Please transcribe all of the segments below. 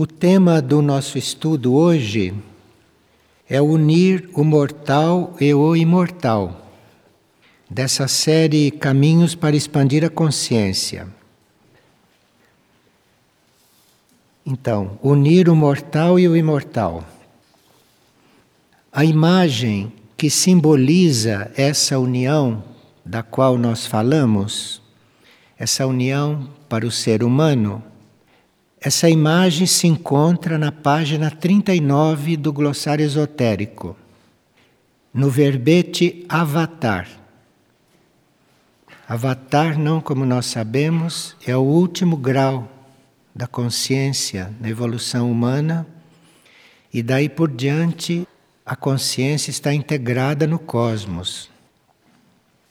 O tema do nosso estudo hoje é unir o mortal e o imortal, dessa série Caminhos para Expandir a Consciência. Então, unir o mortal e o imortal. A imagem que simboliza essa união da qual nós falamos, essa união para o ser humano, essa imagem se encontra na página 39 do glossário esotérico, no verbete avatar. Avatar, não como nós sabemos, é o último grau da consciência na evolução humana, e daí por diante a consciência está integrada no cosmos.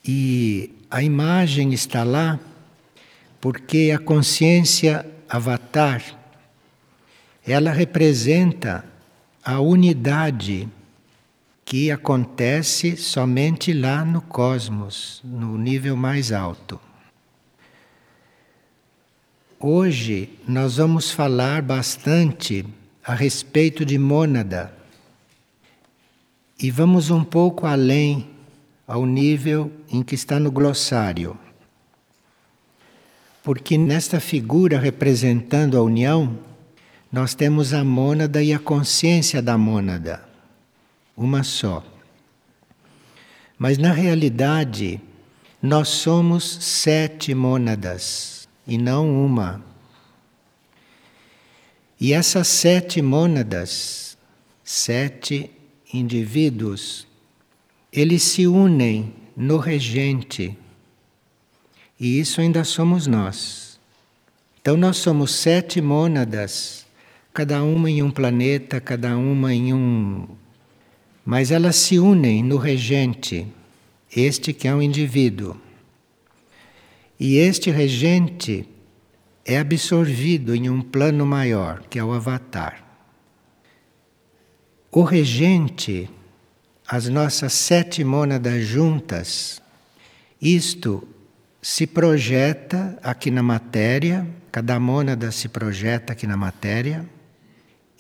E a imagem está lá porque a consciência avatar, ela representa a unidade que acontece somente lá no cosmos, no nível mais alto. Hoje nós vamos falar bastante a respeito de mônada e vamos um pouco além ao nível em que está no glossário. Porque nesta figura representando a união, nós temos a mônada e a consciência da mônada, uma só. Mas na realidade, nós somos sete mônadas e não uma. E essas sete mônadas, sete indivíduos, eles se unem no regente e isso ainda somos nós. Então, nós somos sete mônadas, cada uma em um planeta, cada uma em um. Mas elas se unem no regente, este que é um indivíduo. E este regente é absorvido em um plano maior, que é o avatar. O regente, as nossas sete mônadas juntas, isto se projeta aqui na matéria, cada mônada se projeta aqui na matéria,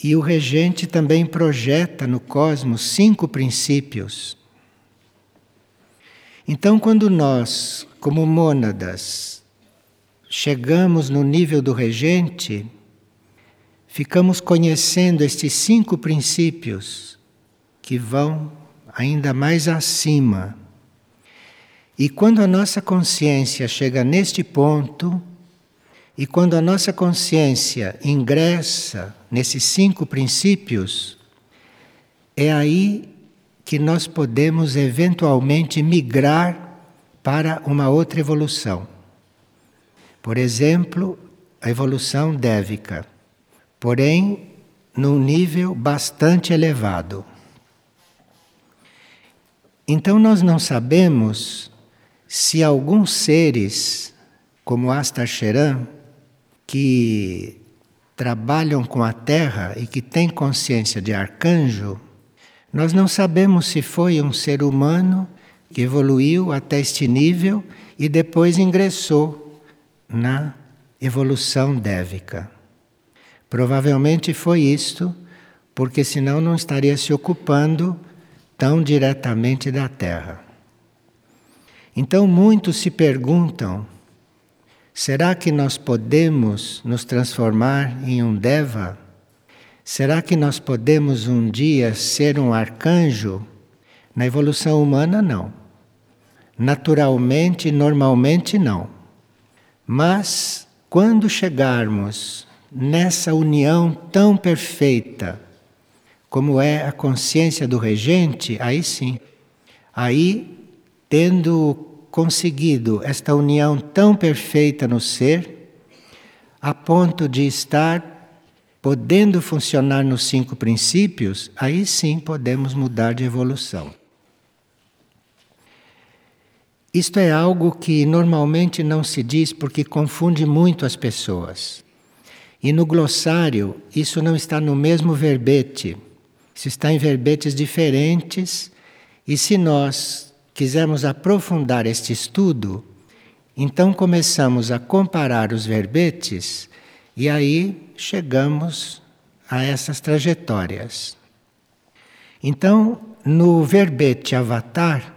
e o regente também projeta no cosmos cinco princípios. Então, quando nós, como mônadas, chegamos no nível do regente, ficamos conhecendo estes cinco princípios que vão ainda mais acima e quando a nossa consciência chega neste ponto, e quando a nossa consciência ingressa nesses cinco princípios, é aí que nós podemos eventualmente migrar para uma outra evolução. Por exemplo, a evolução dévica, porém num nível bastante elevado. Então nós não sabemos se alguns seres, como Astacheran, que trabalham com a Terra e que têm consciência de arcanjo, nós não sabemos se foi um ser humano que evoluiu até este nível e depois ingressou na evolução dévica. Provavelmente foi isto, porque senão não estaria se ocupando tão diretamente da Terra. Então muitos se perguntam: será que nós podemos nos transformar em um Deva? Será que nós podemos um dia ser um arcanjo? Na evolução humana, não. Naturalmente, normalmente, não. Mas quando chegarmos nessa união tão perfeita, como é a consciência do regente, aí sim. Aí, tendo conseguido esta união tão perfeita no ser, a ponto de estar podendo funcionar nos cinco princípios, aí sim podemos mudar de evolução. Isto é algo que normalmente não se diz porque confunde muito as pessoas. E no glossário, isso não está no mesmo verbete. Isso está em verbetes diferentes. E se nós quisermos aprofundar este estudo, então começamos a comparar os verbetes e aí chegamos a essas trajetórias. Então, no verbete avatar,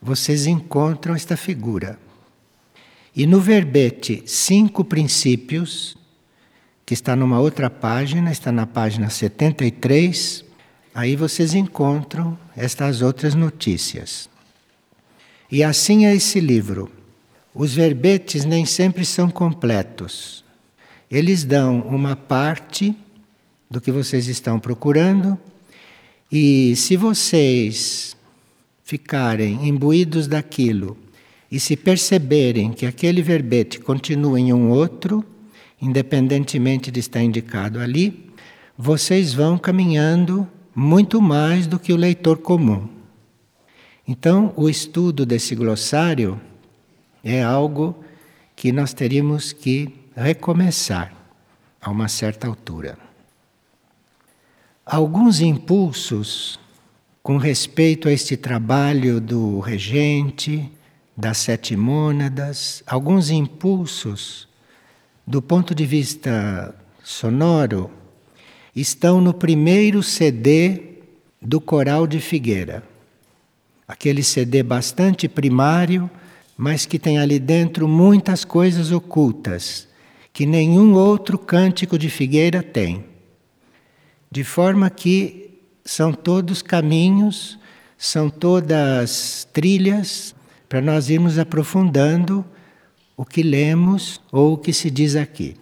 vocês encontram esta figura. E no verbete cinco princípios, que está numa outra página, está na página 73, aí vocês encontram estas outras notícias. E assim é esse livro. Os verbetes nem sempre são completos. Eles dão uma parte do que vocês estão procurando, e se vocês ficarem imbuídos daquilo e se perceberem que aquele verbete continua em um outro, independentemente de estar indicado ali, vocês vão caminhando muito mais do que o leitor comum. Então, o estudo desse glossário é algo que nós teríamos que recomeçar a uma certa altura. Alguns impulsos com respeito a este trabalho do regente, das sete mônadas, alguns impulsos do ponto de vista sonoro estão no primeiro CD do Coral de Figueira. Aquele CD bastante primário, mas que tem ali dentro muitas coisas ocultas que nenhum outro cântico de Figueira tem. De forma que são todos caminhos, são todas trilhas para nós irmos aprofundando o que lemos ou o que se diz aqui.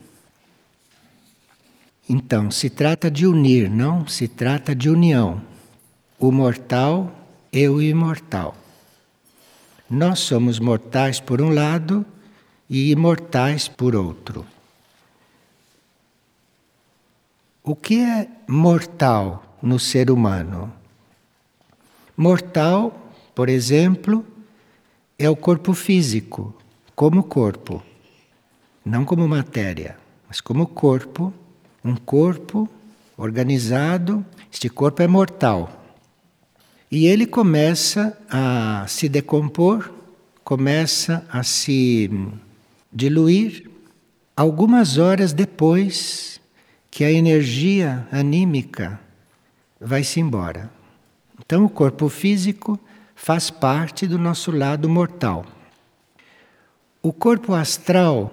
Então, se trata de unir, não se trata de união. O mortal e o imortal. Nós somos mortais por um lado e imortais por outro. O que é mortal no ser humano? Mortal, por exemplo, é o corpo físico, como corpo, não como matéria, mas como corpo, um corpo organizado. Este corpo é mortal. E ele começa a se decompor, começa a se diluir algumas horas depois que a energia anímica vai-se embora. Então, o corpo físico faz parte do nosso lado mortal. O corpo astral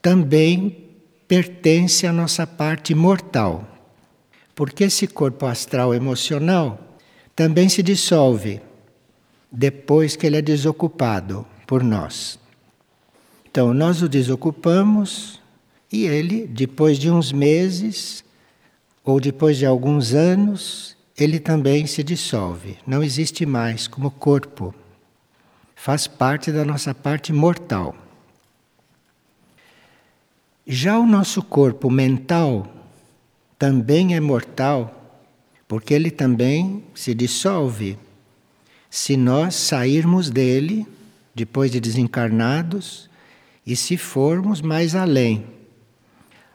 também pertence à nossa parte mortal, porque esse corpo astral emocional também se dissolve depois que ele é desocupado por nós. Então, nós o desocupamos e ele, depois de uns meses ou depois de alguns anos, ele também se dissolve, não existe mais como corpo. Faz parte da nossa parte mortal. Já o nosso corpo mental também é mortal, porque ele também se dissolve se nós sairmos dele depois de desencarnados e se formos mais além.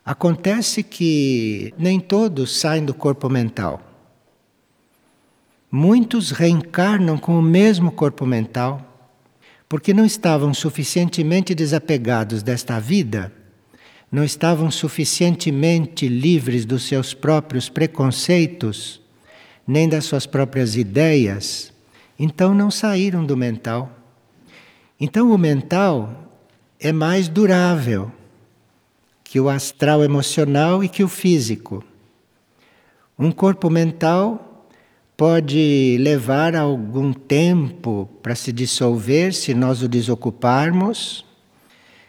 Acontece que nem todos saem do corpo mental. Muitos reencarnam com o mesmo corpo mental, porque não estavam suficientemente desapegados desta vida, não estavam suficientemente livres dos seus próprios preconceitos, nem das suas próprias ideias, então não saíram do mental. Então o mental é mais durável que o astral emocional e que o físico. Um corpo mental pode levar algum tempo para se dissolver se nós o desocuparmos.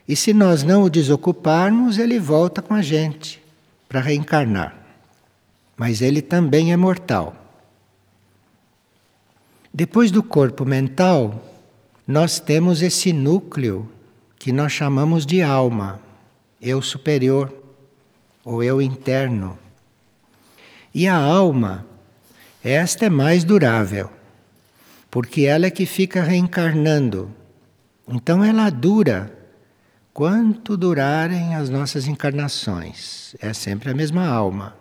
E se nós não o desocuparmos, ele volta com a gente para reencarnar. Mas ele também é mortal. Depois do corpo mental, nós temos esse núcleo que nós chamamos de alma, eu superior ou eu interno. E a alma esta é mais durável, porque ela é que fica reencarnando. Então ela dura quanto durarem as nossas encarnações. É sempre a mesma alma.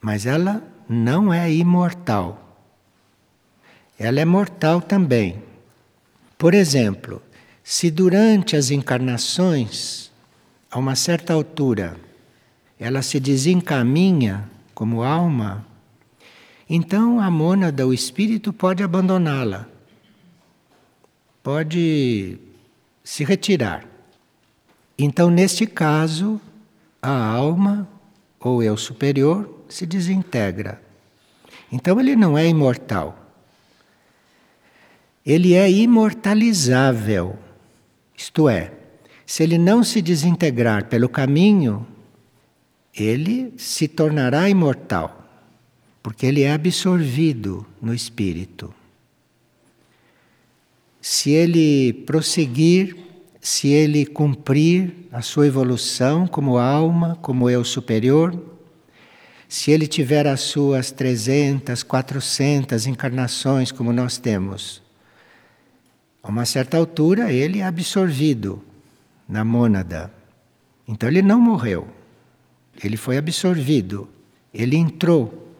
Mas ela não é imortal. Ela é mortal também. Por exemplo, se durante as encarnações, a uma certa altura, ela se desencaminha como alma, então a mônada, o espírito, pode abandoná-la, pode se retirar. Então, neste caso, a alma ou eu superior se desintegra. Então, ele não é imortal. Ele é imortalizável. Isto é, se ele não se desintegrar pelo caminho, ele se tornará imortal, porque ele é absorvido no espírito. Se ele prosseguir, se ele cumprir a sua evolução como alma, como eu superior, se ele tiver as suas 300, 400 encarnações como nós temos, a uma certa altura ele é absorvido na mônada. Então ele não morreu. Ele foi absorvido, ele entrou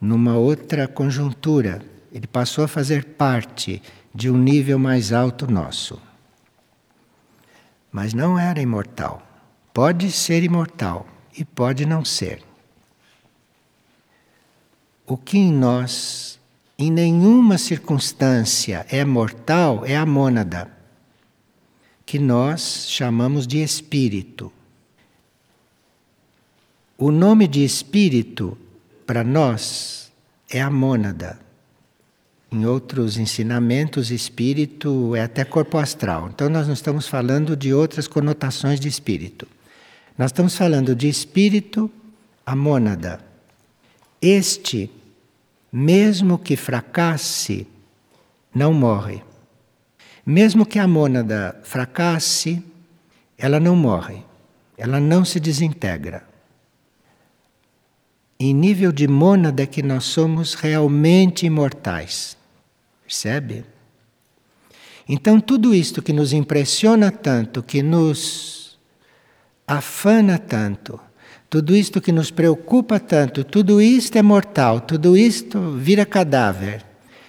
numa outra conjuntura, ele passou a fazer parte de um nível mais alto nosso. Mas não era imortal. Pode ser imortal e pode não ser. O que em nós, em nenhuma circunstância, é mortal é a mônada, que nós chamamos de espírito. O nome de espírito, para nós, é a mônada. Em outros ensinamentos, espírito é até corpo astral. Então, nós não estamos falando de outras conotações de espírito. Nós estamos falando de espírito, a mônada. Este, mesmo que fracasse, não morre. Mesmo que a mônada fracasse, ela não morre, ela não se desintegra em nível de mônada é que nós somos realmente imortais. Percebe? Então, tudo isto que nos impressiona tanto, que nos afana tanto, tudo isto que nos preocupa tanto, tudo isto é mortal, tudo isto vira cadáver.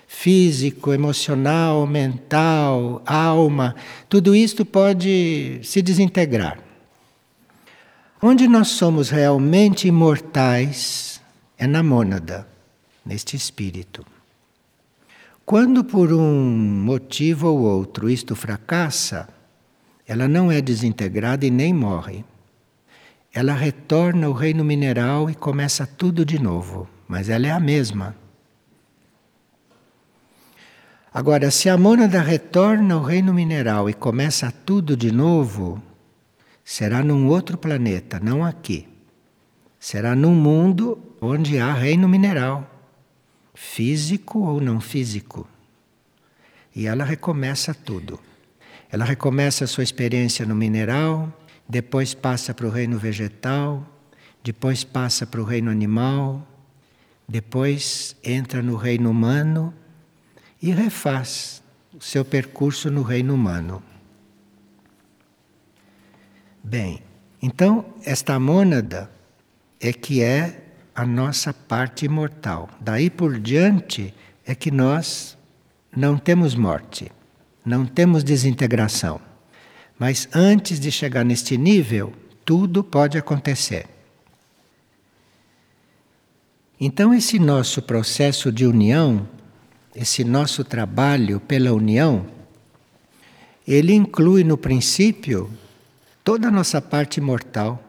Físico, emocional, mental, alma, tudo isto pode se desintegrar. Onde nós somos realmente imortais é na mônada, neste espírito. Quando por um motivo ou outro isto fracassa, ela não é desintegrada e nem morre. Ela retorna ao reino mineral e começa tudo de novo, mas ela é a mesma. Agora, se a mônada retorna ao reino mineral e começa tudo de novo, será num outro planeta, não aqui. Será num mundo onde há reino mineral, físico ou não físico. E ela recomeça tudo. Ela recomeça a sua experiência no mineral, depois passa para o reino vegetal, depois passa para o reino animal, depois entra no reino humano e refaz o seu percurso no reino humano. Bem, então esta mônada é que é a nossa parte imortal. Daí por diante é que nós não temos morte, não temos desintegração. Mas antes de chegar neste nível, tudo pode acontecer. Então, esse nosso processo de união, esse nosso trabalho pela união, ele inclui no princípio toda a nossa parte mortal.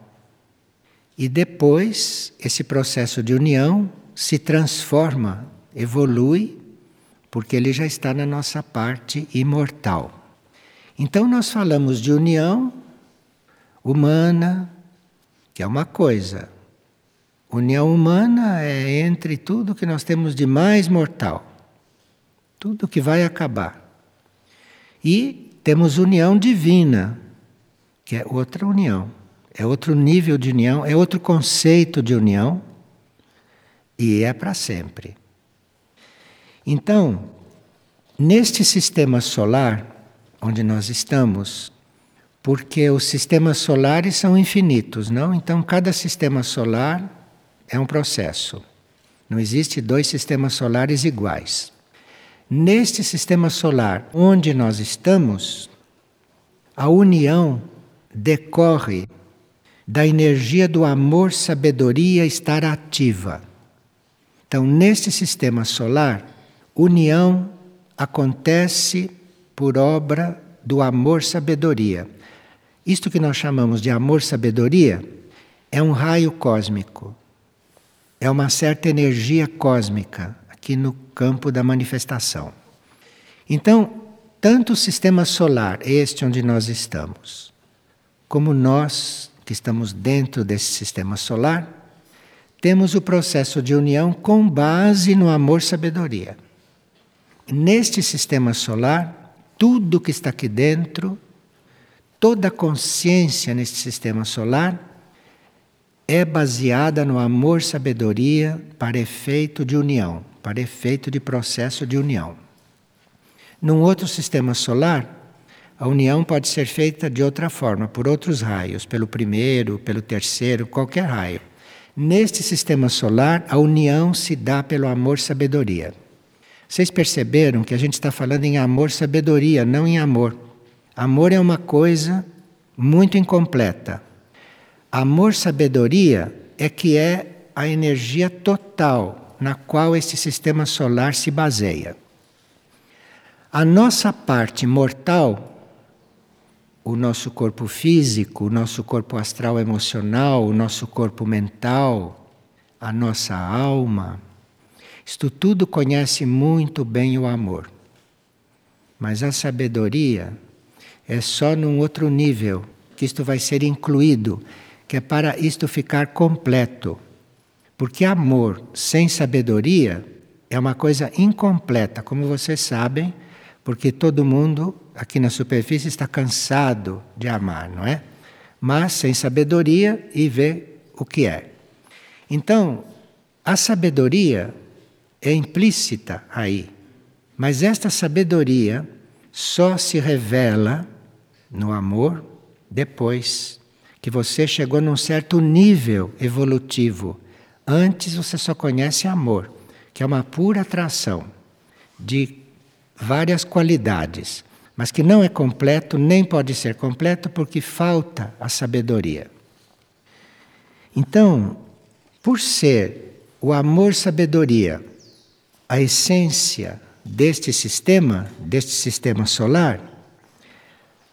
E depois esse processo de união se transforma, evolui, porque ele já está na nossa parte imortal. Então nós falamos de união humana, que é uma coisa. União humana é entre tudo que nós temos de mais mortal, tudo que vai acabar. E temos união divina, que é outra união, é outro nível de união, é outro conceito de união e é para sempre. Então, neste sistema solar onde nós estamos, porque os sistemas solares são infinitos, não? Então, cada sistema solar é um processo. Não existe dois sistemas solares iguais. Neste sistema solar onde nós estamos, a união decorre da energia do amor-sabedoria estar ativa. Então, neste sistema solar, união acontece por obra do amor-sabedoria. Isto que nós chamamos de amor-sabedoria é um raio cósmico, é uma certa energia cósmica aqui no campo da manifestação. Então, tanto o sistema solar, este onde nós estamos, como nós que estamos dentro desse sistema solar, temos o processo de união com base no amor-sabedoria. Neste sistema solar, tudo que está aqui dentro, toda a consciência neste sistema solar, é baseada no amor-sabedoria para efeito de união, para efeito de processo de união. Num outro sistema solar, a união pode ser feita de outra forma, por outros raios, pelo primeiro, pelo terceiro, qualquer raio. Neste sistema solar, a união se dá pelo amor-sabedoria. Vocês perceberam que a gente está falando em amor-sabedoria, não em amor. Amor é uma coisa muito incompleta. Amor-sabedoria é que é a energia total na qual este sistema solar se baseia. A nossa parte mortal o nosso corpo físico, o nosso corpo astral emocional, o nosso corpo mental, a nossa alma. Isto tudo conhece muito bem o amor. Mas a sabedoria é só num outro nível que isto vai ser incluído, que é para isto ficar completo. Porque amor sem sabedoria é uma coisa incompleta, como vocês sabem, porque todo mundo aqui na superfície está cansado de amar, não é? Mas sem sabedoria e vê o que é. Então, a sabedoria é implícita aí, mas esta sabedoria só se revela no amor depois que você chegou num certo nível evolutivo. Antes você só conhece amor, que é uma pura atração de várias qualidades mas que não é completo, nem pode ser completo, porque falta a sabedoria. Então, por ser o amor-sabedoria a essência deste sistema, deste sistema solar,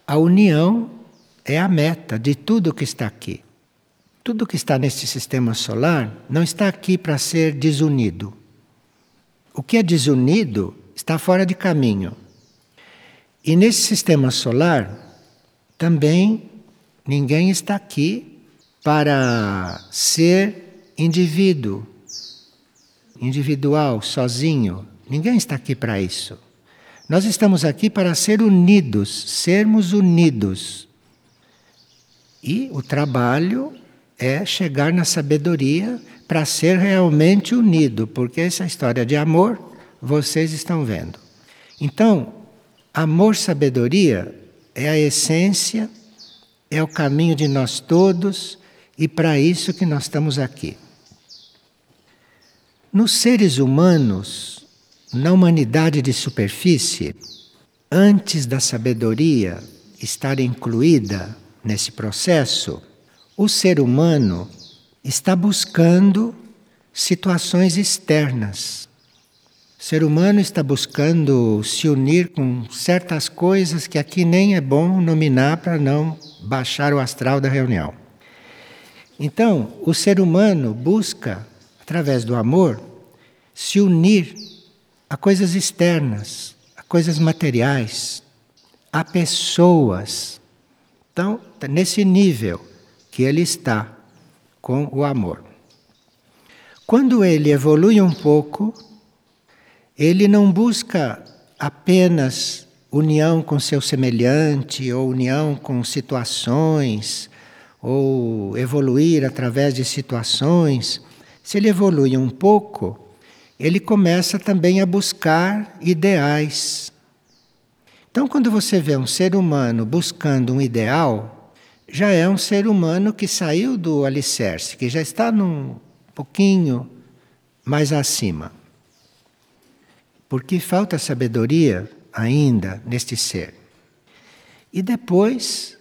a união é a meta de tudo que está aqui. Tudo que está neste sistema solar não está aqui para ser desunido. O que é desunido está fora de caminho. E nesse sistema solar, também ninguém está aqui para ser indivíduo, individual, sozinho. Ninguém está aqui para isso. Nós estamos aqui para ser unidos, sermos unidos. E o trabalho é chegar na sabedoria para ser realmente unido, porque essa história de amor vocês estão vendo. Então, Amor, sabedoria é a essência, é o caminho de nós todos e para isso que nós estamos aqui. Nos seres humanos, na humanidade de superfície, antes da sabedoria estar incluída nesse processo, o ser humano está buscando situações externas ser humano está buscando se unir com certas coisas que aqui nem é bom nominar para não baixar o astral da reunião. Então, o ser humano busca, através do amor, se unir a coisas externas, a coisas materiais, a pessoas. Então, nesse nível que ele está com o amor. Quando ele evolui um pouco, ele não busca apenas união com seu semelhante ou união com situações ou evoluir através de situações. Se ele evolui um pouco, ele começa também a buscar ideais. Então, quando você vê um ser humano buscando um ideal, já é um ser humano que saiu do alicerce, que já está num pouquinho mais acima porque falta sabedoria ainda neste ser. E depois,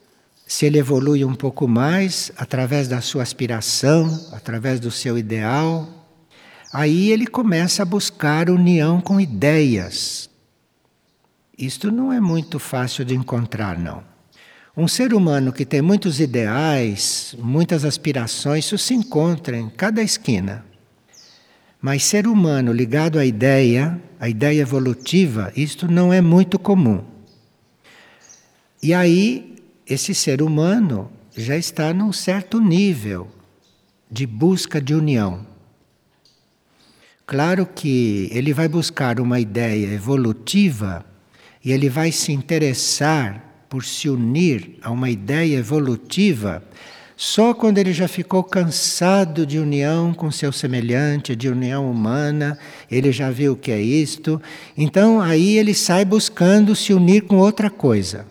se ele evolui um pouco mais através da sua aspiração, através do seu ideal, aí ele começa a buscar união com ideias. Isto não é muito fácil de encontrar, não. Um ser humano que tem muitos ideais, muitas aspirações, isso se encontra em cada esquina. Mas ser humano ligado à ideia, à ideia evolutiva, isto não é muito comum. E aí, esse ser humano já está num certo nível de busca de união. Claro que ele vai buscar uma ideia evolutiva e ele vai se interessar por se unir a uma ideia evolutiva só quando ele já ficou cansado de união com seu semelhante, de união humana, ele já viu o que é isto, então aí ele sai buscando se unir com outra coisa.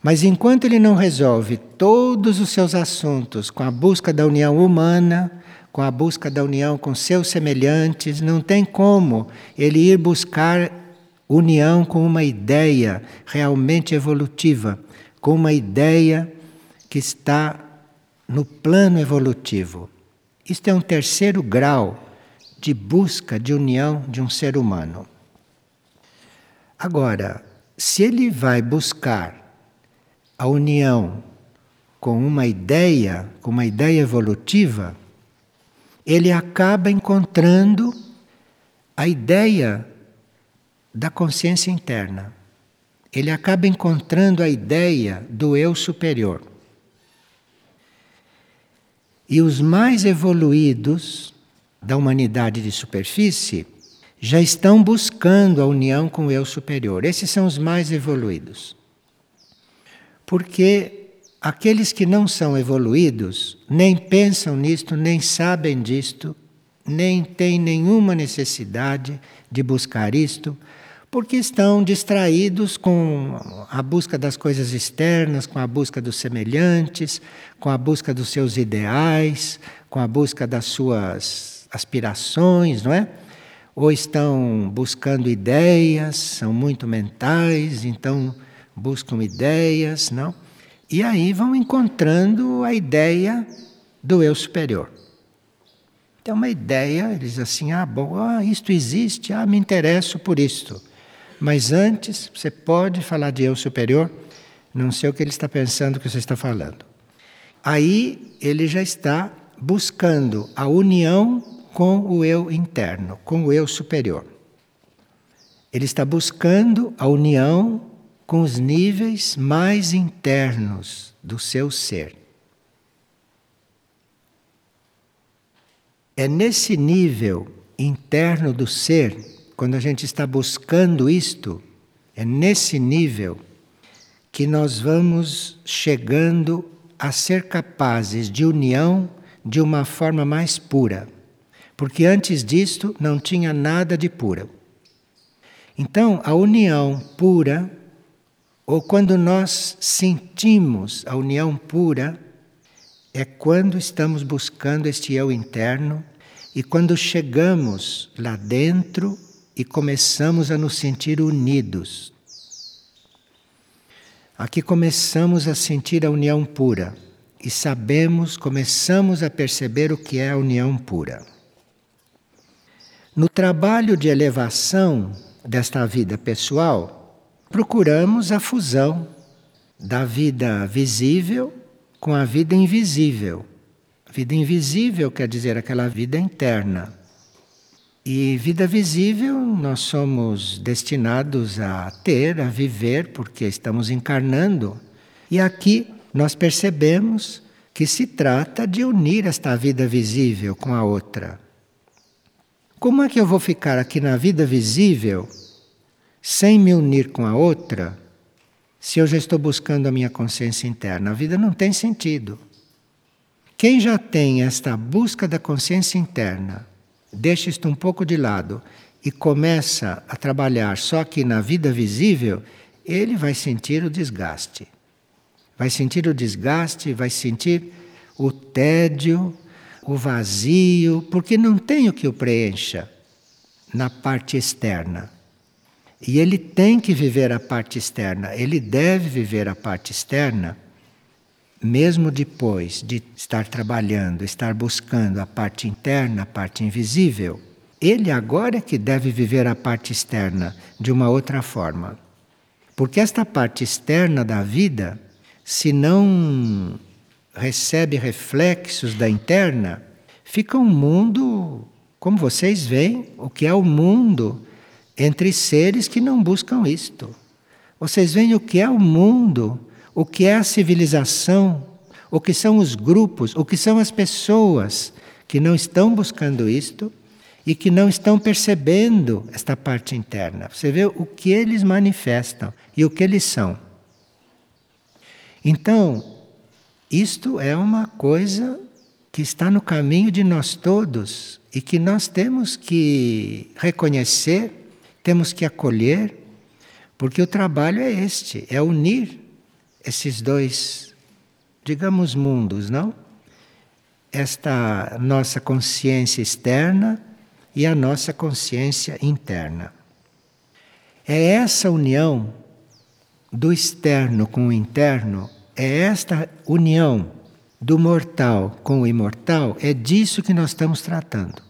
Mas enquanto ele não resolve todos os seus assuntos com a busca da união humana, com a busca da união com seus semelhantes, não tem como ele ir buscar união com uma ideia realmente evolutiva, com uma ideia que está no plano evolutivo. Isto é um terceiro grau de busca de união de um ser humano. Agora, se ele vai buscar a união com uma ideia, com uma ideia evolutiva, ele acaba encontrando a ideia da consciência interna. Ele acaba encontrando a ideia do eu superior. E os mais evoluídos da humanidade de superfície já estão buscando a união com o eu superior. Esses são os mais evoluídos. Porque aqueles que não são evoluídos nem pensam nisto, nem sabem disto, nem têm nenhuma necessidade de buscar isto, porque estão distraídos com a busca das coisas externas, com a busca dos semelhantes, com a busca dos seus ideais, com a busca das suas aspirações, não é? Ou estão buscando ideias, são muito mentais, então buscam ideias, não? E aí vão encontrando a ideia do eu superior. Tem uma ideia, eles assim, ah, bom, ah, isto existe, ah, me interesso por isto. Mas antes, você pode falar de eu superior, não sei o que ele está pensando que você está falando. Aí ele já está buscando a união com o eu interno, com o eu superior. Ele está buscando a união com os níveis mais internos do seu ser. É nesse nível interno do ser quando a gente está buscando isto, é nesse nível que nós vamos chegando a ser capazes de união de uma forma mais pura. Porque antes disto não tinha nada de pura. Então, a união pura, ou quando nós sentimos a união pura, é quando estamos buscando este eu interno e quando chegamos lá dentro e começamos a nos sentir unidos. Aqui começamos a sentir a união pura e sabemos, começamos a perceber o que é a união pura. No trabalho de elevação desta vida pessoal, procuramos a fusão da vida visível com a vida invisível. A vida invisível quer dizer aquela vida interna e vida visível nós somos destinados a ter, a viver, porque estamos encarnando. E aqui nós percebemos que se trata de unir esta vida visível com a outra. Como é que eu vou ficar aqui na vida visível sem me unir com a outra, se eu já estou buscando a minha consciência interna? A vida não tem sentido. Quem já tem esta busca da consciência interna, deixa isto um pouco de lado e começa a trabalhar só aqui na vida visível, ele vai sentir o desgaste. Vai sentir o desgaste, vai sentir o tédio, o vazio, porque não tem o que o preencha na parte externa. E ele tem que viver a parte externa, ele deve viver a parte externa, mesmo depois de estar trabalhando, estar buscando a parte interna, a parte invisível. Ele agora é que deve viver a parte externa de uma outra forma. Porque esta parte externa da vida, se não recebe reflexos da interna, fica um mundo, como vocês veem, o que é o mundo entre seres que não buscam isto. Vocês veem o que é o mundo, o que é a civilização, o que são os grupos, o que são as pessoas que não estão buscando isto e que não estão percebendo esta parte interna. Você vê o que eles manifestam e o que eles são. Então, isto é uma coisa que está no caminho de nós todos e que nós temos que reconhecer temos que acolher, porque o trabalho é este, é unir esses dois, digamos, mundos, não? Esta nossa consciência externa e a nossa consciência interna. É essa união do externo com o interno, é esta união do mortal com o imortal, é disso que nós estamos tratando.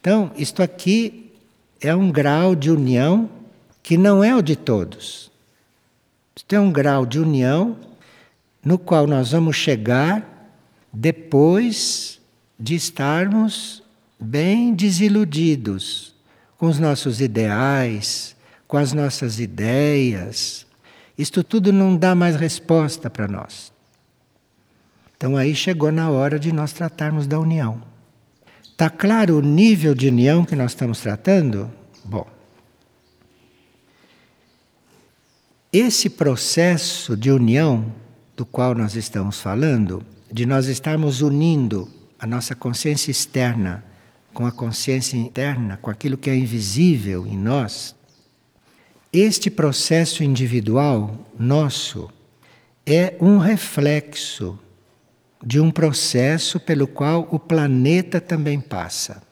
Então, isto aqui é um grau de união que não é o de todos. É um grau de união no qual nós vamos chegar depois de estarmos bem desiludidos com os nossos ideais, com as nossas ideias. Isto tudo não dá mais resposta para nós. Então aí chegou na hora de nós tratarmos da união. Está claro o nível de união que nós estamos tratando? Bom. Esse processo de união do qual nós estamos falando, de nós estarmos unindo a nossa consciência externa com a consciência interna, com aquilo que é invisível em nós, este processo individual nosso é um reflexo de um processo pelo qual o planeta também passa.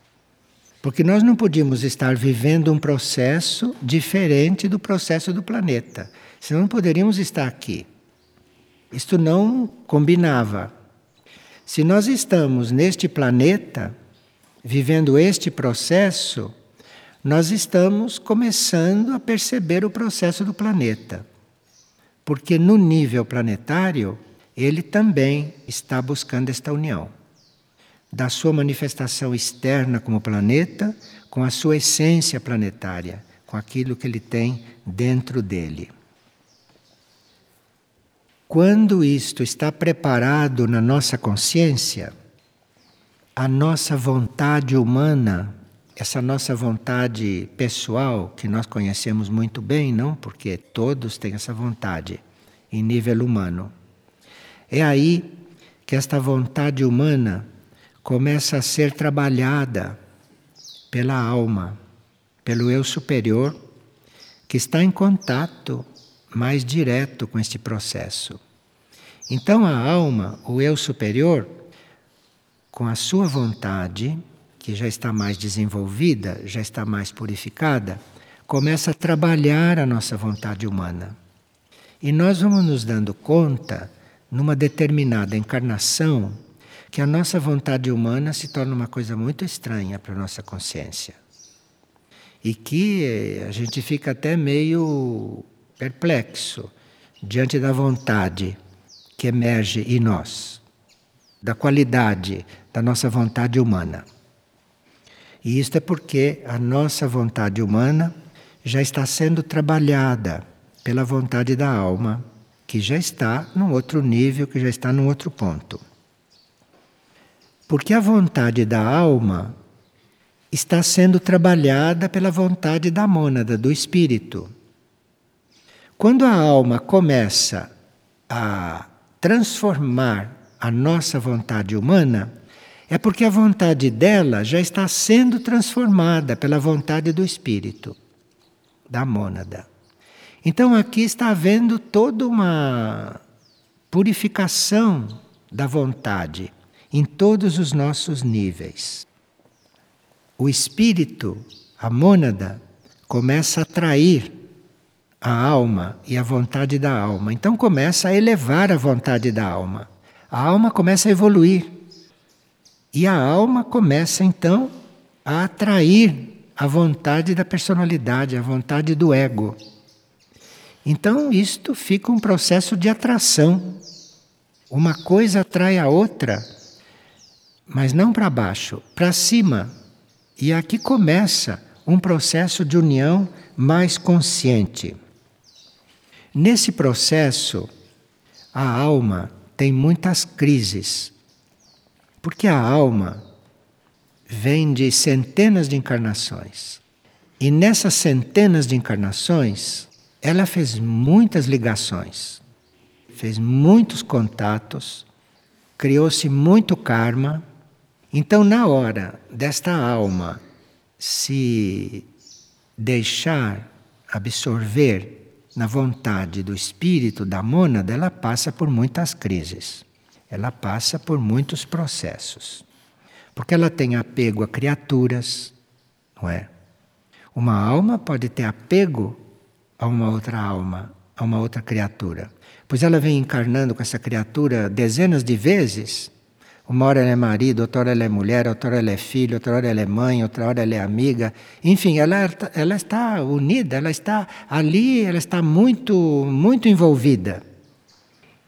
Porque nós não podíamos estar vivendo um processo diferente do processo do planeta, senão não poderíamos estar aqui. Isto não combinava. Se nós estamos neste planeta, vivendo este processo, nós estamos começando a perceber o processo do planeta. Porque no nível planetário, ele também está buscando esta união da sua manifestação externa como planeta com a sua essência planetária, com aquilo que ele tem dentro dele. Quando isto está preparado na nossa consciência, a nossa vontade humana, essa nossa vontade pessoal, que nós conhecemos muito bem, não? Porque todos têm essa vontade em nível humano é aí que esta vontade humana começa a ser trabalhada pela alma, pelo eu superior, que está em contato mais direto com este processo. Então a alma, o eu superior, com a sua vontade, que já está mais desenvolvida, já está mais purificada, começa a trabalhar a nossa vontade humana. E nós vamos nos dando conta numa determinada encarnação que a nossa vontade humana se torna uma coisa muito estranha para a nossa consciência. E que eh, a gente fica até meio perplexo diante da vontade que emerge em nós, da qualidade da nossa vontade humana. E isto é porque a nossa vontade humana já está sendo trabalhada pela vontade da alma que já está num outro nível, que já está num outro ponto. Porque a vontade da alma está sendo trabalhada pela vontade da mônada, do espírito. Quando a alma começa a transformar a nossa vontade humana, é porque a vontade dela já está sendo transformada pela vontade do espírito, da mônada. Então aqui está havendo toda uma purificação da vontade em todos os nossos níveis. O espírito, a mônada, começa a atrair a alma e a vontade da alma. Então começa a elevar a vontade da alma. A alma começa a evoluir. E a alma começa então a atrair a vontade da personalidade, a vontade do ego. Então isto fica um processo de atração. Uma coisa atrai a outra, mas não para baixo, para cima. E aqui começa um processo de união mais consciente. Nesse processo, a alma tem muitas crises, porque a alma vem de centenas de encarnações. E nessas centenas de encarnações, ela fez muitas ligações, fez muitos contatos, criou-se muito karma. Então, na hora desta alma se deixar absorver na vontade do espírito da mônada, ela passa por muitas crises. Ela passa por muitos processos. Porque ela tem apego a criaturas, não é? Uma alma pode ter apego a uma outra alma, a uma outra criatura. Pois ela vem encarnando com essa criatura dezenas de vezes. Uma hora ela é marido, outra hora ela é mulher, outra hora ela é filho, outra hora ela é mãe, outra hora ela é amiga. Enfim, ela, ela está unida, ela está ali, ela está muito, muito envolvida.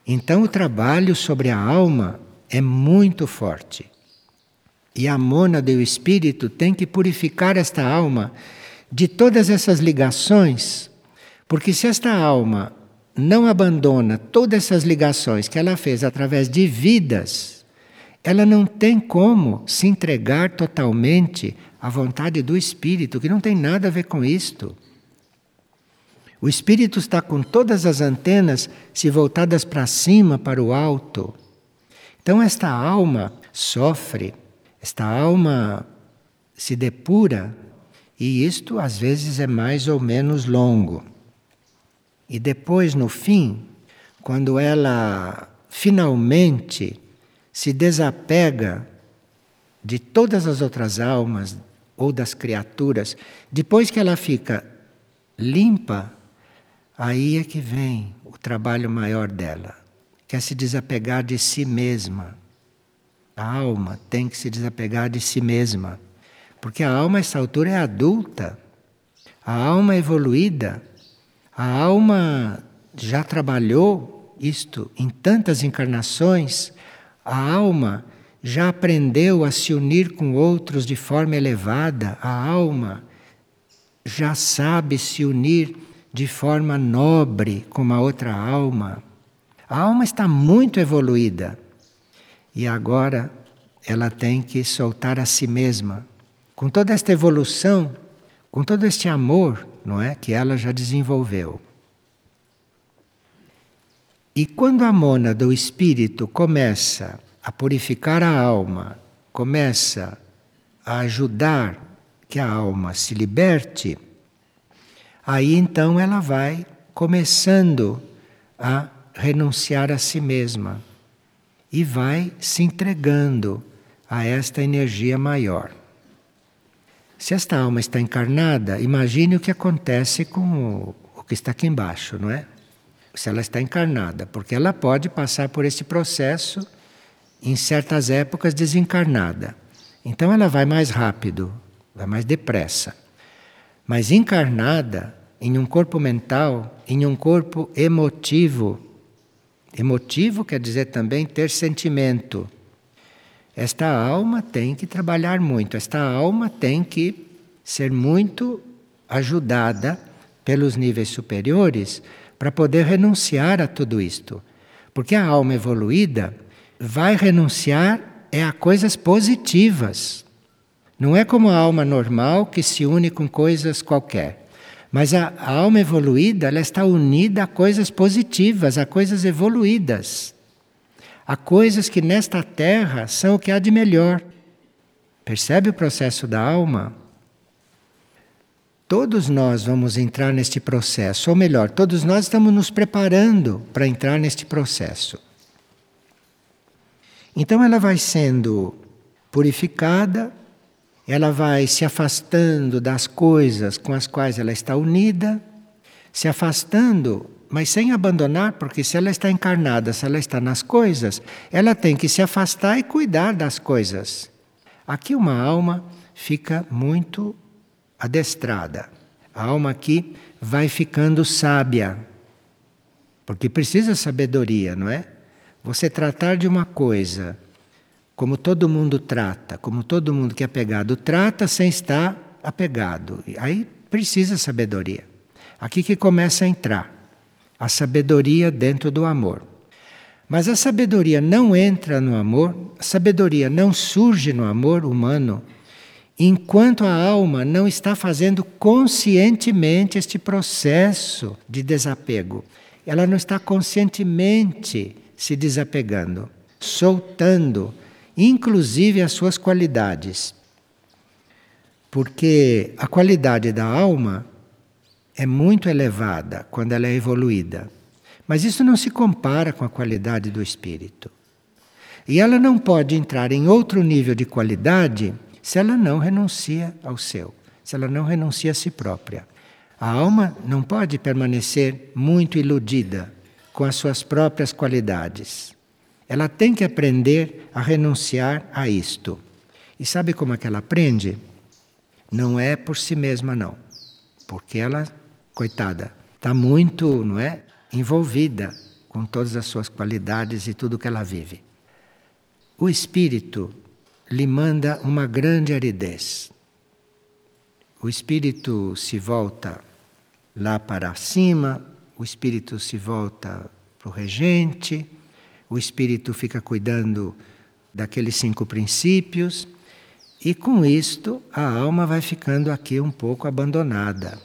Então o trabalho sobre a alma é muito forte. E a mônada e o espírito têm que purificar esta alma de todas essas ligações porque se esta alma não abandona todas essas ligações que ela fez através de vidas, ela não tem como se entregar totalmente à vontade do espírito, que não tem nada a ver com isto. O espírito está com todas as antenas se voltadas para cima, para o alto. Então, esta alma sofre, esta alma se depura, e isto às vezes é mais ou menos longo. E depois, no fim, quando ela finalmente se desapega de todas as outras almas ou das criaturas, depois que ela fica limpa, aí é que vem o trabalho maior dela, que é se desapegar de si mesma. A alma tem que se desapegar de si mesma, porque a alma, a essa altura, é adulta. A alma evoluída a alma já trabalhou isto em tantas encarnações, a alma já aprendeu a se unir com outros de forma elevada, a alma já sabe se unir de forma nobre com uma outra alma. A alma está muito evoluída e agora ela tem que soltar a si mesma. Com toda esta evolução, com todo este amor, não é, que ela já desenvolveu. E quando a mônada, o espírito, começa a purificar a alma, começa a ajudar que a alma se liberte, aí então ela vai começando a renunciar a si mesma e vai se entregando a esta energia maior. Se esta alma está encarnada, imagine o que acontece com o, o que está aqui embaixo, não é? Se ela está encarnada, porque ela pode passar por esse processo em certas épocas desencarnada. Então ela vai mais rápido, vai mais depressa. Mas encarnada em um corpo mental, em um corpo emotivo. Emotivo quer dizer também ter sentimento. Esta alma tem que trabalhar muito, esta alma tem que ser muito ajudada pelos níveis superiores para poder renunciar a tudo isto. Porque a alma evoluída vai renunciar é a coisas positivas. Não é como a alma normal que se une com coisas qualquer. Mas a, a alma evoluída, ela está unida a coisas positivas, a coisas evoluídas. Há coisas que nesta terra são o que há de melhor. Percebe o processo da alma? Todos nós vamos entrar neste processo, ou melhor, todos nós estamos nos preparando para entrar neste processo. Então ela vai sendo purificada ela vai se afastando das coisas com as quais ela está unida, se afastando, mas sem abandonar, porque se ela está encarnada, se ela está nas coisas, ela tem que se afastar e cuidar das coisas. Aqui uma alma fica muito adestrada. A alma aqui vai ficando sábia, porque precisa sabedoria, não é? Você tratar de uma coisa como todo mundo trata, como todo mundo que é apegado trata sem estar apegado. Aí precisa sabedoria. Aqui que começa a entrar a sabedoria dentro do amor. Mas a sabedoria não entra no amor, a sabedoria não surge no amor humano enquanto a alma não está fazendo conscientemente este processo de desapego. Ela não está conscientemente se desapegando, soltando, inclusive as suas qualidades. Porque a qualidade da alma é muito elevada quando ela é evoluída. Mas isso não se compara com a qualidade do espírito. E ela não pode entrar em outro nível de qualidade se ela não renuncia ao seu, se ela não renuncia a si própria. A alma não pode permanecer muito iludida com as suas próprias qualidades. Ela tem que aprender a renunciar a isto. E sabe como é que ela aprende? Não é por si mesma, não. Porque ela, coitada, está muito, não é, envolvida com todas as suas qualidades e tudo que ela vive. O espírito lhe manda uma grande aridez. O espírito se volta lá para cima, o espírito se volta para o regente, o espírito fica cuidando daqueles cinco princípios, e com isto a alma vai ficando aqui um pouco abandonada.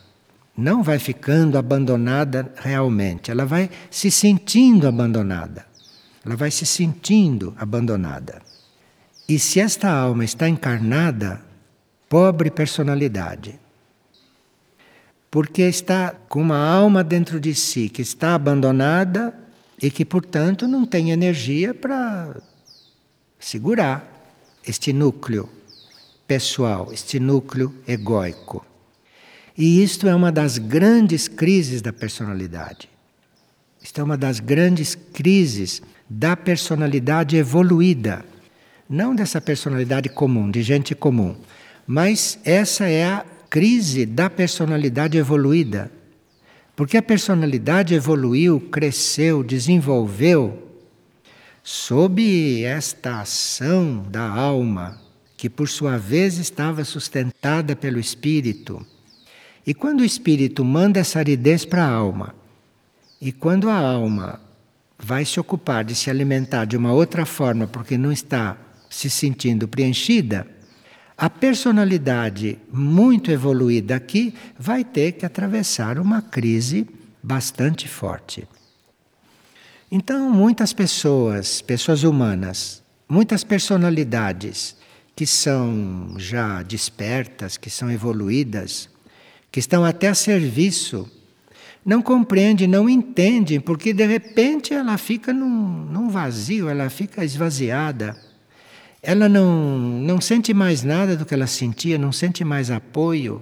Não vai ficando abandonada realmente, ela vai se sentindo abandonada. Ela vai se sentindo abandonada. E se esta alma está encarnada, pobre personalidade, porque está com uma alma dentro de si que está abandonada e que, portanto, não tem energia para segurar este núcleo pessoal, este núcleo egóico. E isto é uma das grandes crises da personalidade. Isto é uma das grandes crises da personalidade evoluída não dessa personalidade comum, de gente comum, mas essa é a crise da personalidade evoluída. Porque a personalidade evoluiu, cresceu, desenvolveu sob esta ação da alma, que por sua vez estava sustentada pelo espírito. E quando o espírito manda essa aridez para a alma, e quando a alma vai se ocupar de se alimentar de uma outra forma, porque não está se sentindo preenchida, a personalidade muito evoluída aqui vai ter que atravessar uma crise bastante forte. Então, muitas pessoas, pessoas humanas, muitas personalidades que são já despertas, que são evoluídas, que estão até a serviço, não compreendem, não entendem, porque de repente ela fica num, num vazio, ela fica esvaziada ela não, não sente mais nada do que ela sentia, não sente mais apoio.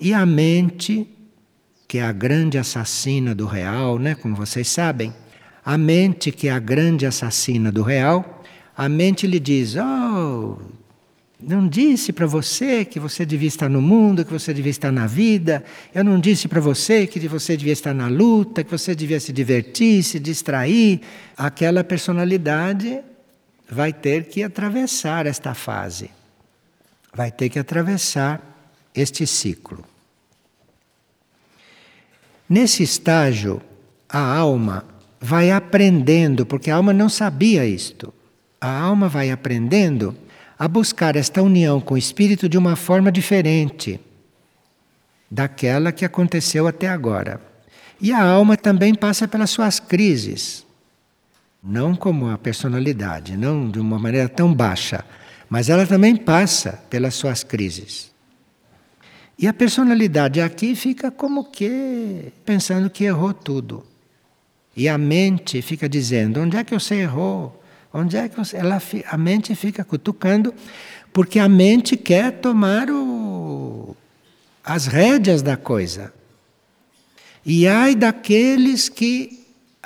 E a mente, que é a grande assassina do real, né, como vocês sabem, a mente que é a grande assassina do real, a mente lhe diz: Oh, não disse para você que você devia estar no mundo, que você devia estar na vida. Eu não disse para você que você devia estar na luta, que você devia se divertir, se distrair. Aquela personalidade vai ter que atravessar esta fase, vai ter que atravessar este ciclo. Nesse estágio, a alma vai aprendendo, porque a alma não sabia isto. A alma vai aprendendo a buscar esta união com o espírito de uma forma diferente daquela que aconteceu até agora. E a alma também passa pelas suas crises. Não como a personalidade, não de uma maneira tão baixa, mas ela também passa pelas suas crises. E a personalidade aqui fica como que pensando que errou tudo. E a mente fica dizendo: onde é que você errou? Onde é que você. Ela, a mente fica cutucando, Porque a mente quer tomar o, as rédeas da coisa. E ai daqueles que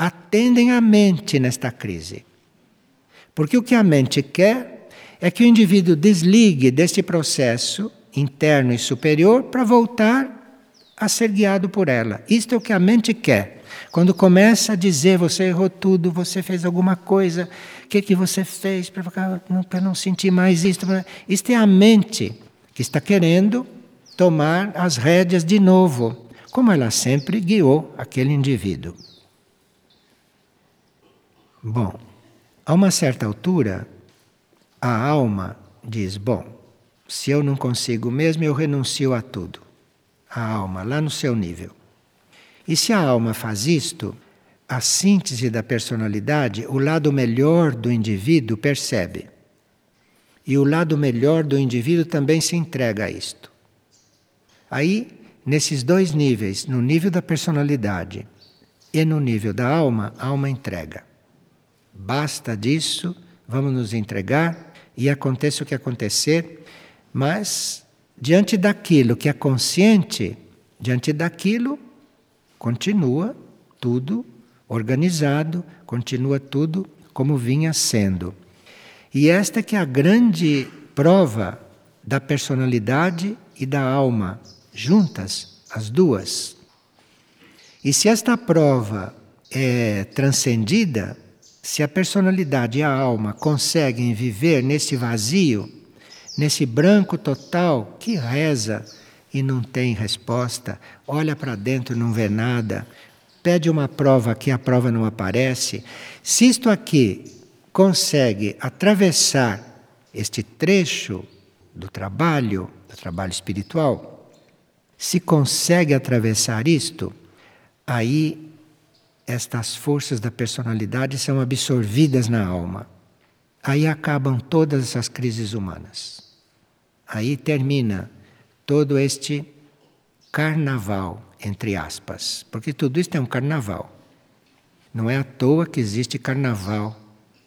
atendem a mente nesta crise. Porque o que a mente quer é que o indivíduo desligue deste processo interno e superior para voltar a ser guiado por ela. Isto é o que a mente quer. Quando começa a dizer você errou tudo, você fez alguma coisa, o que, que você fez para não sentir mais isto? Isto é a mente que está querendo tomar as rédeas de novo, como ela sempre guiou aquele indivíduo. Bom, a uma certa altura, a alma diz: Bom, se eu não consigo mesmo, eu renuncio a tudo. A alma, lá no seu nível. E se a alma faz isto, a síntese da personalidade, o lado melhor do indivíduo percebe. E o lado melhor do indivíduo também se entrega a isto. Aí, nesses dois níveis, no nível da personalidade e no nível da alma, a alma entrega. Basta disso, vamos nos entregar e aconteça o que acontecer, mas diante daquilo que é consciente, diante daquilo, continua tudo organizado, continua tudo como vinha sendo. E esta que é a grande prova da personalidade e da alma, juntas, as duas. E se esta prova é transcendida, se a personalidade e a alma conseguem viver nesse vazio, nesse branco total que reza e não tem resposta, olha para dentro e não vê nada, pede uma prova que a prova não aparece, se isto aqui consegue atravessar este trecho do trabalho, do trabalho espiritual, se consegue atravessar isto, aí estas forças da personalidade são absorvidas na alma. Aí acabam todas essas crises humanas. Aí termina todo este carnaval, entre aspas, porque tudo isso é um carnaval. Não é à toa que existe carnaval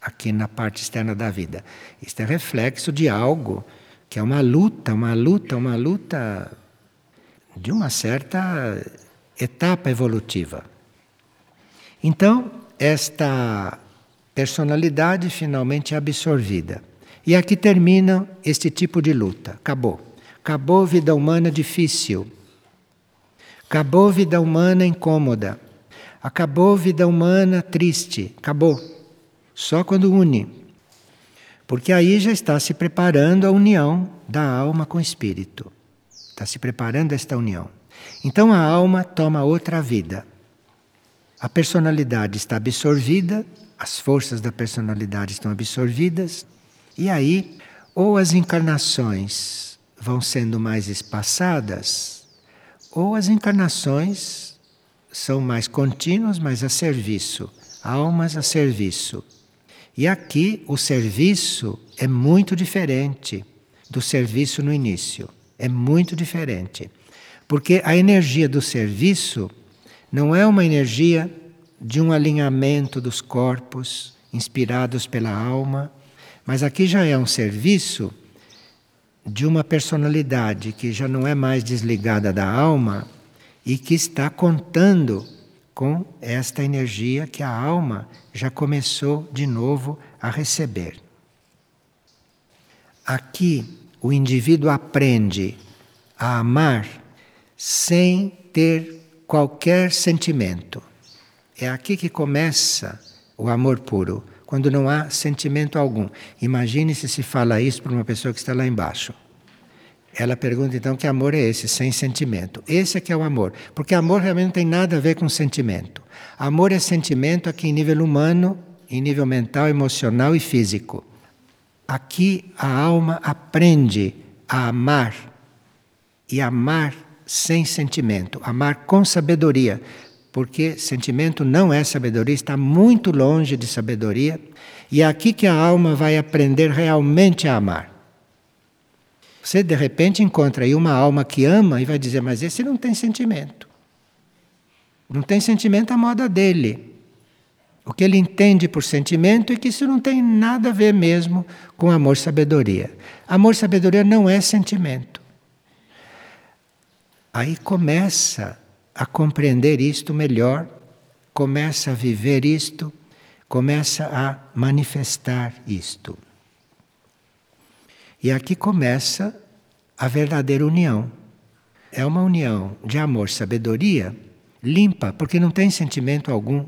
aqui na parte externa da vida. Isto é reflexo de algo que é uma luta, uma luta, uma luta de uma certa etapa evolutiva. Então, esta personalidade finalmente é absorvida. E aqui termina este tipo de luta. Acabou. Acabou vida humana difícil. Acabou vida humana incômoda. Acabou vida humana triste. Acabou. Só quando une. Porque aí já está se preparando a união da alma com o espírito. Está se preparando esta união. Então a alma toma outra vida. A personalidade está absorvida, as forças da personalidade estão absorvidas, e aí, ou as encarnações vão sendo mais espaçadas, ou as encarnações são mais contínuas, mas a serviço, almas a serviço. E aqui o serviço é muito diferente do serviço no início. É muito diferente. Porque a energia do serviço não é uma energia de um alinhamento dos corpos inspirados pela alma, mas aqui já é um serviço de uma personalidade que já não é mais desligada da alma e que está contando com esta energia que a alma já começou de novo a receber. Aqui o indivíduo aprende a amar sem ter qualquer sentimento. É aqui que começa o amor puro, quando não há sentimento algum. Imagine se se fala isso para uma pessoa que está lá embaixo. Ela pergunta então que amor é esse, sem sentimento. Esse é que é o amor, porque amor realmente não tem nada a ver com sentimento. Amor é sentimento aqui em nível humano, em nível mental, emocional e físico. Aqui a alma aprende a amar e amar sem sentimento, amar com sabedoria, porque sentimento não é sabedoria, está muito longe de sabedoria, e é aqui que a alma vai aprender realmente a amar. Você de repente encontra aí uma alma que ama e vai dizer, mas esse não tem sentimento. Não tem sentimento à moda dele. O que ele entende por sentimento é que isso não tem nada a ver mesmo com amor-sabedoria. Amor-sabedoria não é sentimento. Aí começa a compreender isto melhor, começa a viver isto, começa a manifestar isto. E aqui começa a verdadeira união. É uma união de amor-sabedoria limpa, porque não tem sentimento algum.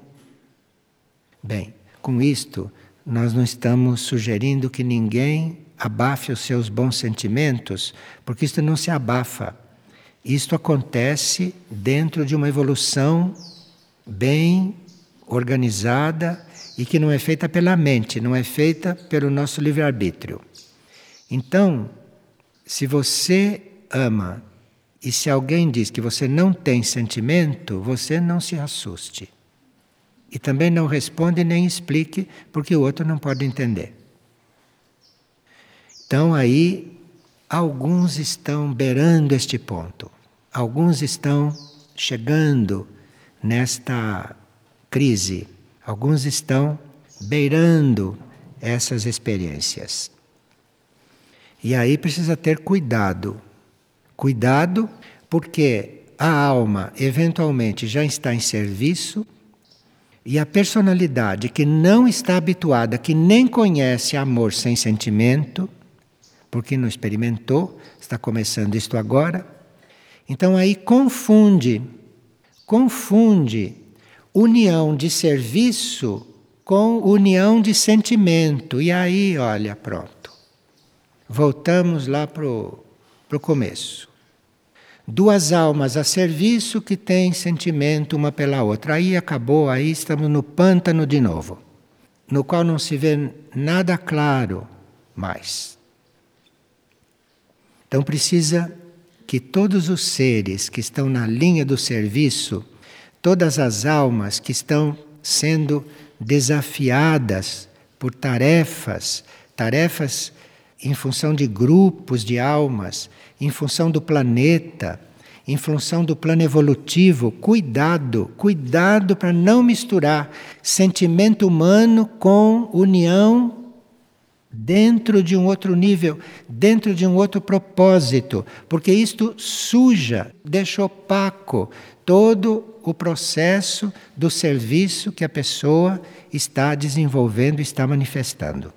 Bem, com isto, nós não estamos sugerindo que ninguém abafe os seus bons sentimentos, porque isto não se abafa. Isto acontece dentro de uma evolução bem organizada e que não é feita pela mente, não é feita pelo nosso livre-arbítrio. Então, se você ama e se alguém diz que você não tem sentimento, você não se assuste. E também não responde nem explique, porque o outro não pode entender. Então aí alguns estão beirando este ponto. Alguns estão chegando nesta crise. Alguns estão beirando essas experiências. E aí precisa ter cuidado. Cuidado, porque a alma eventualmente já está em serviço e a personalidade que não está habituada, que nem conhece amor sem sentimento, porque não experimentou, está começando isto agora. Então aí confunde, confunde união de serviço com união de sentimento. E aí, olha, pronto. Voltamos lá para o começo duas almas a serviço que têm sentimento uma pela outra. Aí acabou, aí estamos no pântano de novo, no qual não se vê nada claro mais. Então precisa que todos os seres que estão na linha do serviço, todas as almas que estão sendo desafiadas por tarefas, tarefas em função de grupos de almas, em função do planeta, em função do plano evolutivo, cuidado, cuidado para não misturar sentimento humano com união dentro de um outro nível, dentro de um outro propósito, porque isto suja, deixa opaco todo o processo do serviço que a pessoa está desenvolvendo, está manifestando.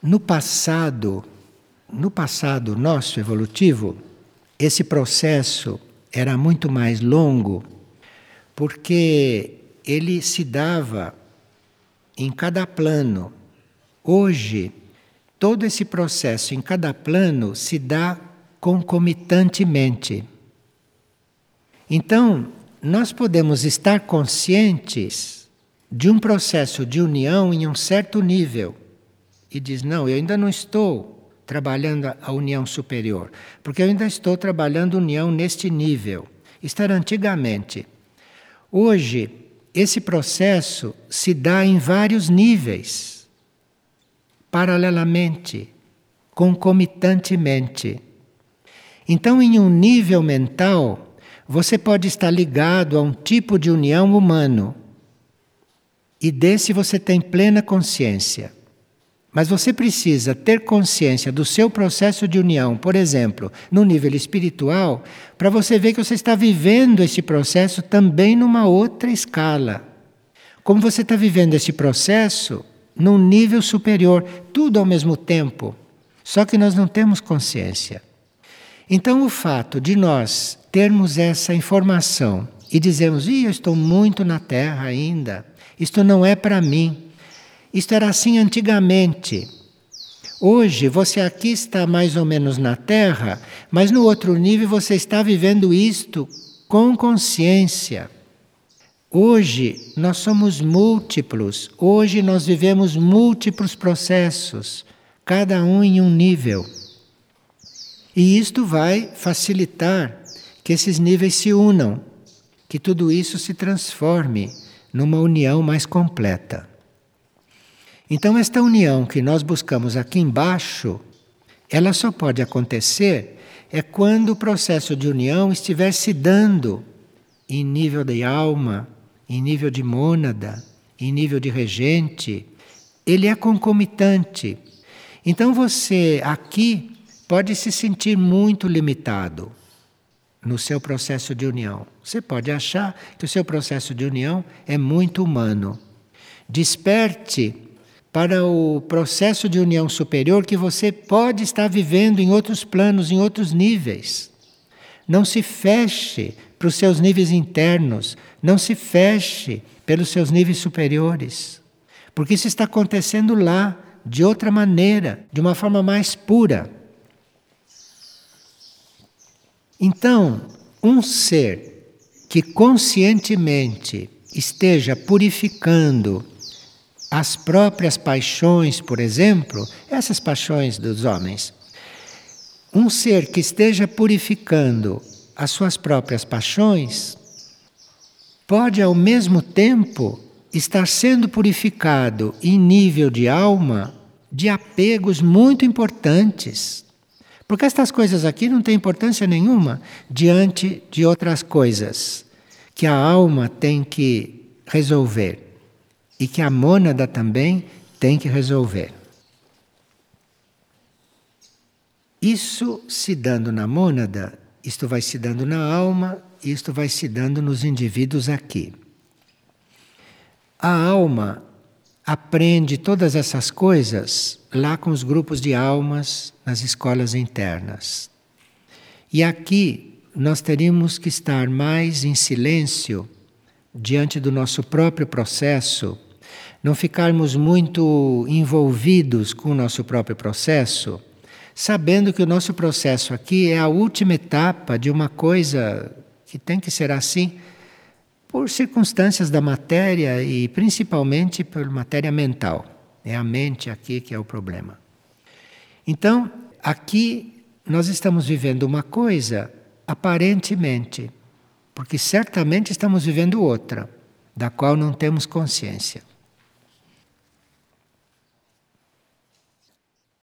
No passado, no passado nosso evolutivo, esse processo era muito mais longo, porque ele se dava em cada plano. Hoje, todo esse processo em cada plano se dá concomitantemente. Então, nós podemos estar conscientes de um processo de união em um certo nível e diz: Não, eu ainda não estou trabalhando a união superior, porque eu ainda estou trabalhando união neste nível. Estar antigamente. Hoje, esse processo se dá em vários níveis, paralelamente, concomitantemente. Então, em um nível mental, você pode estar ligado a um tipo de união humano, e desse você tem plena consciência. Mas você precisa ter consciência do seu processo de união, por exemplo, no nível espiritual, para você ver que você está vivendo esse processo também numa outra escala. Como você está vivendo esse processo num nível superior, tudo ao mesmo tempo. Só que nós não temos consciência. Então, o fato de nós termos essa informação e dizermos, Ih, eu estou muito na Terra ainda, isto não é para mim. Isto era assim antigamente. Hoje você aqui está mais ou menos na Terra, mas no outro nível você está vivendo isto com consciência. Hoje nós somos múltiplos, hoje nós vivemos múltiplos processos, cada um em um nível. E isto vai facilitar que esses níveis se unam, que tudo isso se transforme numa união mais completa. Então, esta união que nós buscamos aqui embaixo, ela só pode acontecer é quando o processo de união estiver se dando em nível de alma, em nível de mônada, em nível de regente, ele é concomitante. Então você aqui pode se sentir muito limitado no seu processo de união. Você pode achar que o seu processo de união é muito humano. Desperte para o processo de união superior que você pode estar vivendo em outros planos, em outros níveis. Não se feche para os seus níveis internos, não se feche pelos seus níveis superiores, porque isso está acontecendo lá de outra maneira, de uma forma mais pura. Então, um ser que conscientemente esteja purificando as próprias paixões, por exemplo, essas paixões dos homens, um ser que esteja purificando as suas próprias paixões, pode ao mesmo tempo estar sendo purificado em nível de alma de apegos muito importantes. Porque estas coisas aqui não têm importância nenhuma diante de outras coisas que a alma tem que resolver e que a mônada também tem que resolver. Isso se dando na mônada, isto vai se dando na alma, isto vai se dando nos indivíduos aqui. A alma aprende todas essas coisas lá com os grupos de almas nas escolas internas. E aqui nós teríamos que estar mais em silêncio diante do nosso próprio processo, não ficarmos muito envolvidos com o nosso próprio processo, sabendo que o nosso processo aqui é a última etapa de uma coisa que tem que ser assim por circunstâncias da matéria e principalmente por matéria mental. É a mente aqui que é o problema. Então, aqui nós estamos vivendo uma coisa aparentemente, porque certamente estamos vivendo outra, da qual não temos consciência.